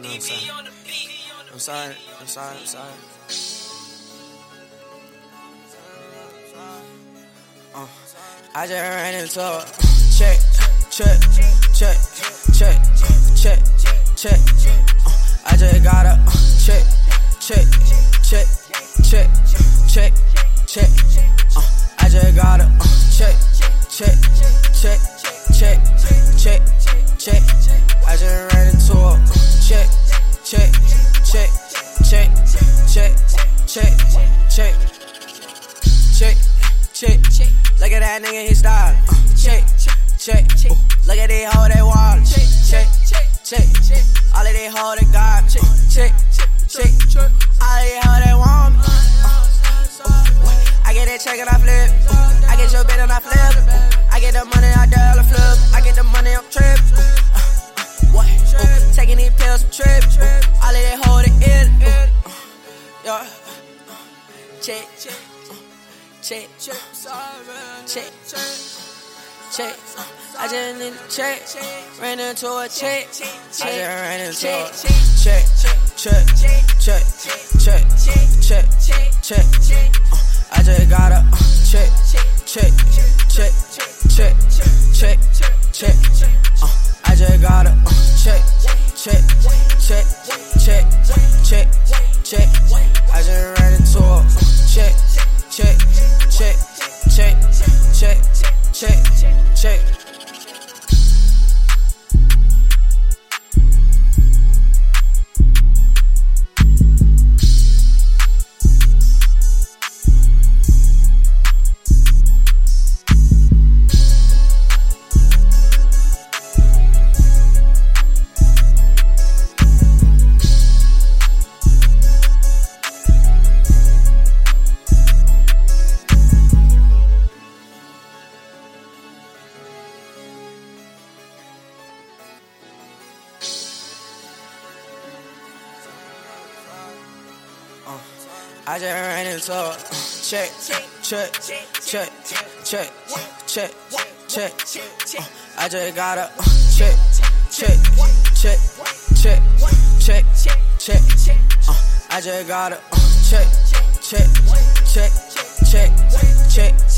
You know what I'm saying? I'm sorry, I'm sorry, I'm sorry. Uh, I just ran into a check, check, check, check, check, check. Uh, I just got a check, check, check, check, check, check. Check, check, check, check, check, check, check. Look at that nigga, his style. Check, check. Ooh, look at they hoe, they wall. Check, check, check. All of they hoe, they got. Check, check, check. All of they hoe, they want I get that check and I flip. I get your bid and I flip. I get the money, I dollar flip. I get the money, I'm trip. Uh, what? Taking these pills, I'm trip. All of they Check, check check, check, check, check. I just need a check, ran into a check, I just ran into a check, check, check, check, check, check, check. Uh, I just got a uh, check, check, check, I just ran into a check, check, check, check, check, check. Uh, I just got a uh, check, check, check, check, check, check. Uh, I just got a uh, check, check, check, check, check, check.